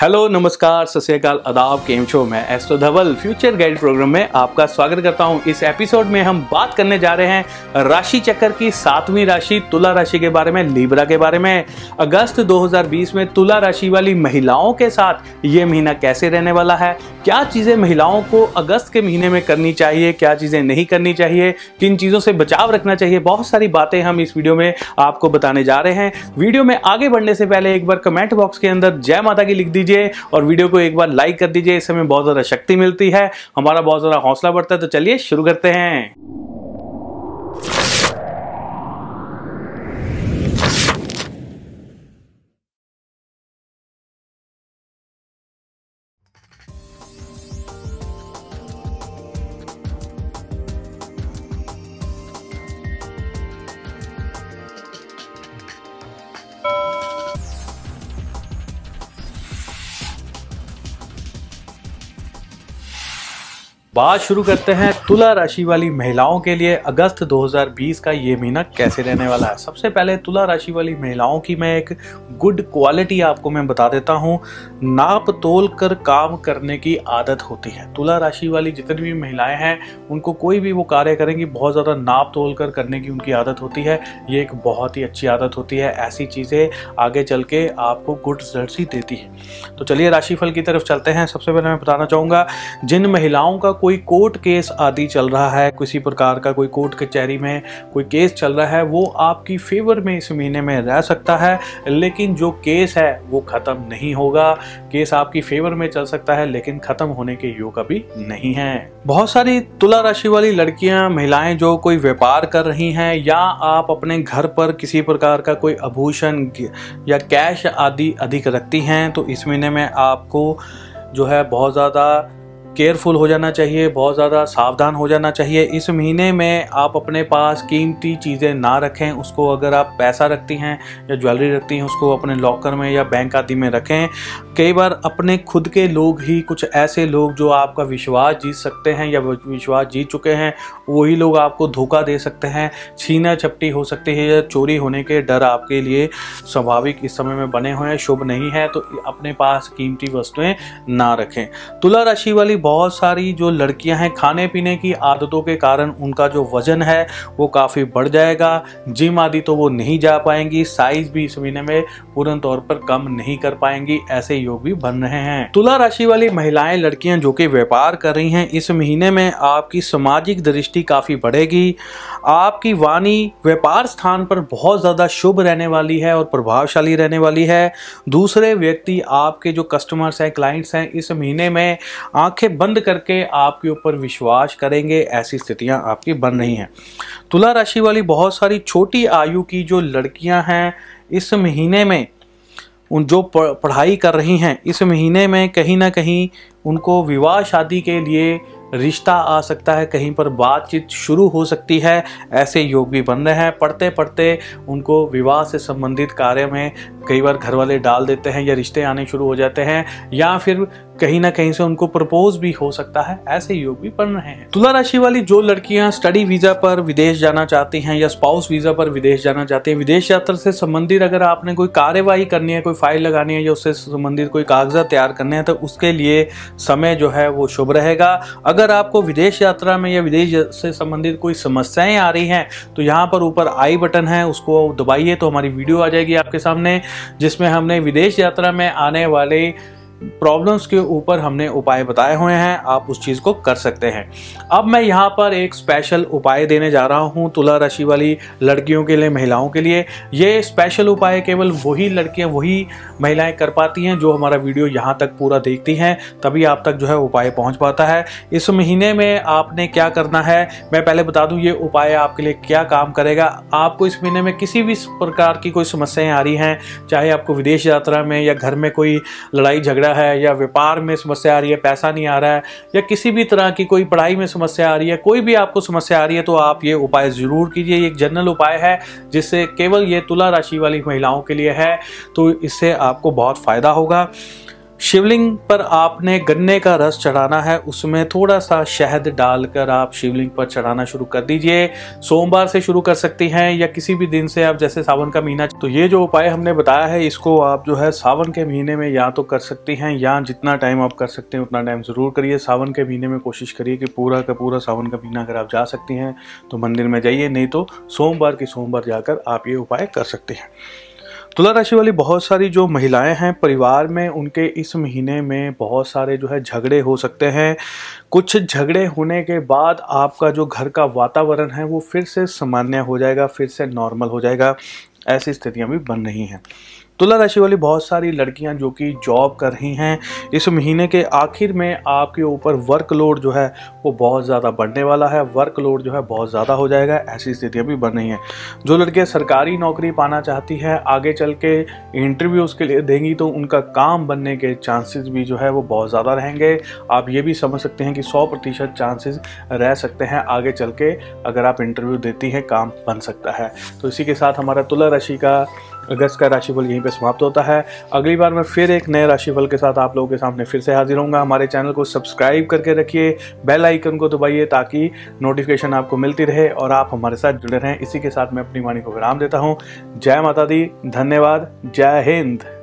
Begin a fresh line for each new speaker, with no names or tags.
Hello, नमस्कार, सत श्रीकाल अदाब केम शो में astro Dhawal, future guide program में आपका स्वागत करता हूँ। इस एपिसोड में हम बात करने जा रहे हैं राशि चक्कर की सातवीं राशि, तुला राशि के बारे में, लीब्रा के बारे में। अगस्त 2020 में तुला राशि वाली महिलाओं के साथ ये महीना कैसे रहने वाला है? क्या चीज़ें महिलाओं को अगस्त के महीने में करनी चाहिए, क्या चीज़ें नहीं करनी चाहिए? किन चीज़ों से बचाव रखना चाहिए? बहुत सारी बातें हम इस वीडियो में आपको बताने जा रहे हैं। वीडियो में आगे बढ़ने से पहले एक बार कमेंट बॉक्स के अंदर जय माता की लिख दीजिए। और वीडियो को एक बार लाइक कर दीजिए, इससे हमें बहुत ज़्यादा शक्ति मिलती है। हमारा बहुत ज़्यादा हौसला बढ़ता है तो चलिए शुरू करते हैं। बात शुरू करते हैं तुला राशि वाली महिलाओं के लिए। अगस्त 2020 का ये महीना कैसे रहने वाला है? सबसे पहले तुला राशि वाली महिलाओं की मैं एक गुड क्वालिटी आपको मैं बता देता हूँ। नाप तोल कर काम करने की आदत होती है। तुला राशि वाली जितनी भी महिलाएँ हैं, उनको कोई भी वो कार्य करेंगी, बहुत ज़्यादा नाप तोल कर करने की उनकी आदत होती है। ये एक बहुत ही अच्छी आदत होती है। ऐसी चीज़ें आगे चल के आपको गुड रिज़ल्ट देती है। तो चलिए राशिफल की तरफ़ चलते हैं। सबसे पहले मैं बताना चाहूँगा, जिन महिलाओं का कोई कोर्ट केस आदि चल रहा है, किसी प्रकार का कोई कोर्ट कचहरी में कोई केस चल रहा है, वो आपकी फेवर में इस महीने में रह सकता है, लेकिन जो केस है, वो ख़त्म नहीं होगा। केस आपकी फेवर में चल सकता है, लेकिन ख़त्म होने के योग अभी नहीं है। बहुत सारी तुला राशि वाली लड़कियाँ, महिलाएँ जो कोई व्यापार कर रही हैं, या आप अपने घर पर किसी प्रकार का कोई आभूषण या कैश आदि अधिक रखती हैं तो इस महीने में आपको जो है बहुत ज़्यादा केयरफुल हो जाना चाहिए, बहुत ज़्यादा सावधान हो जाना चाहिए। इस महीने में आप अपने पास कीमती चीज़ें ना रखें, उसको अगर आप पैसा रखती हैं या ज्वेलरी रखती हैं, उसको अपने लॉकर में या बैंक आदि में रखें। कई बार अपने खुद के लोग ही, कुछ ऐसे लोग जो आपका विश्वास जीत सकते हैं या विश्वास जीत चुके हैं, वही लोग आपको धोखा दे सकते हैं छीना छपटी हो सकती है या चोरी होने के डर आपके लिए स्वाभाविक इस समय में बने हुए हैं, शुभ नहीं है तो अपने पास कीमती वस्तुएँ ना रखें। तुला राशि वाली बहुत सारी जो लड़कियाँ हैं खाने पीने की आदतों के कारण उनका जो वज़न है वो काफ़ी बढ़ जाएगा। जिम आदि तो वो नहीं जा पाएँगी साइज़ भी इस महीने में पूर्ण तौर पर कम नहीं कर पाएँगी, ऐसे योग भी बन रहे हैं। तुला राशि वाली महिलाएँ लड़कियाँ जो कि व्यापार कर रही हैं, इस महीने में आपकी सामाजिक दृष्टि काफ़ी बढ़ेगी। आपकी वाणी व्यापार स्थान पर बहुत ज़्यादा शुभ रहने वाली है और प्रभावशाली रहने वाली है। दूसरे व्यक्ति आपके जो कस्टमर्स हैं क्लाइंट्स हैं, इस महीने में आँखें बंद करके आपके ऊपर विश्वास करेंगे, ऐसी स्थितियाँ आपकी बन रही हैं। तुला राशि वाली बहुत सारी छोटी आयु की जो लड़कियाँ हैं, इस महीने में उन जो पढ़ाई कर रही हैं, इस महीने में कहीं ना कहीं उनको विवाह शादी के लिए रिश्ता आ सकता है, कहीं पर बातचीत शुरू हो सकती है, ऐसे योग भी बन रहे हैं। पढ़ते पढ़ते उनको विवाह से संबंधित कार्य में कई बार घर वाले डाल देते हैं या रिश्ते आने शुरू हो जाते हैं, या फिर कहीं ना कहीं से उनको प्रपोज भी हो सकता है, ऐसे योग भी बन रहे हैं। तुला राशि वाली जो लड़कियाँ स्टडी वीज़ा पर विदेश जाना चाहती हैं या स्पाउस वीज़ा पर विदेश जाना चाहती हैं, विदेश यात्रा से संबंधित अगर आपने कोई कार्यवाही करनी है, कोई फ़ाइल लगानी है या उससे संबंधित कोई कागजात तैयार करने हैं तो उसके लिए समय जो है वो शुभ रहेगा। अगर आपको विदेश यात्रा में या विदेश से संबंधित कोई समस्याएँ आ रही हैं तो यहाँ पर ऊपर आई बटन है, उसको दबाइए तो हमारी वीडियो आ जाएगी आपके सामने, जिसमें हमने विदेश यात्रा में आने वाले प्रॉब्लम्स के ऊपर हमने उपाय बताए हुए हैं, आप उस चीज़ को कर सकते हैं। अब मैं यहाँ पर एक स्पेशल उपाय देने जा रहा हूँ तुला राशि वाली लड़कियों के लिए, महिलाओं के लिए। ये स्पेशल उपाय केवल वही लड़कियाँ, वही महिलाएँ कर पाती हैं जो हमारा वीडियो यहाँ तक पूरा देखती हैं, तभी आप तक जो है उपाय पहुँच पाता है। इस महीने में आपने क्या करना है, मैं पहले बता दूँ ये उपाय आपके लिए क्या काम करेगा। आपको इस महीने में किसी भी प्रकार की कोई समस्याएँ आ रही हैं, चाहे आपको विदेश यात्रा में या घर में कोई लड़ाई झगड़ा झगड़ा है या व्यापार में समस्या आ रही है, पैसा नहीं आ रहा है, या किसी भी तरह की कोई पढ़ाई में समस्या आ रही है, कोई भी आपको समस्या आ रही है तो आप ये उपाय ज़रूर कीजिए। एक जनरल उपाय है, जिससे केवल ये तुला राशि वाली महिलाओं के लिए है तो इससे आपको बहुत फ़ायदा होगा। शिवलिंग पर आपने गन्ने का रस चढ़ाना है, उसमें थोड़ा सा शहद डालकर आप शिवलिंग पर चढ़ाना शुरू कर दीजिए। सोमवार से शुरू कर सकती हैं या किसी भी दिन से आप जैसे सावन का महीना तो ये जो उपाय हमने बताया है, इसको आप जो है सावन के महीने में या तो कर सकती हैं, या जितना टाइम आप कर सकते हैं, उतना टाइम ज़रूर करिए। सावन के महीने में कोशिश करिए कि पूरा का पूरा सावन का महीना अगर आप जा सकती हैं तो मंदिर में जाइए, नहीं तो सोमवार की सोमवार जाकर आप ये उपाय कर सकते हैं। तुला राशि वाली बहुत सारी जो महिलाएँ हैं परिवार में, उनके इस महीने में बहुत सारे जो है झगड़े हो सकते हैं। कुछ झगड़े होने के बाद आपका जो घर का वातावरण है, वो फिर से सामान्य हो जाएगा, फिर से नॉर्मल हो जाएगा। ऐसी स्थितियाँ भी बन रही हैं। तुला राशि वाली बहुत सारी लड़कियाँ जो कि जॉब कर रही हैं, इस महीने के आखिर में आपके ऊपर वर्कलोड जो है, वो बहुत ज़्यादा बढ़ने वाला है। वर्कलोड जो है, बहुत ज़्यादा हो जाएगा, ऐसी स्थितियाँ भी बन रही हैं। जो लड़कियाँ सरकारी नौकरी पाना चाहती हैं, आगे चल के इंटरव्यूज़ के लिए देंगी तो उनका काम बनने के चांसेस भी जो है, वो बहुत ज़्यादा रहेंगे। आप ये भी समझ सकते हैं कि सौ प्रतिशत चांसेस रह सकते हैं, आगे चल के अगर आप इंटरव्यू देती हैं, काम बन सकता है। तो इसी के साथ हमारा तुला राशि का अगस्त का राशिफल यहीं पे समाप्त होता है। अगली बार मैं फिर एक नए राशिफल के साथ आप लोगों के सामने फिर से हाजिर होऊँगा। हमारे चैनल को सब्सक्राइब करके रखिए, बेल आइकन को दबाइए ताकि नोटिफिकेशन आपको मिलती रहे और आप हमारे साथ जुड़े रहें। इसी के साथ मैं अपनी वाणी को विराम देता हूँ। जय माता दी, धन्यवाद, जय हिंद।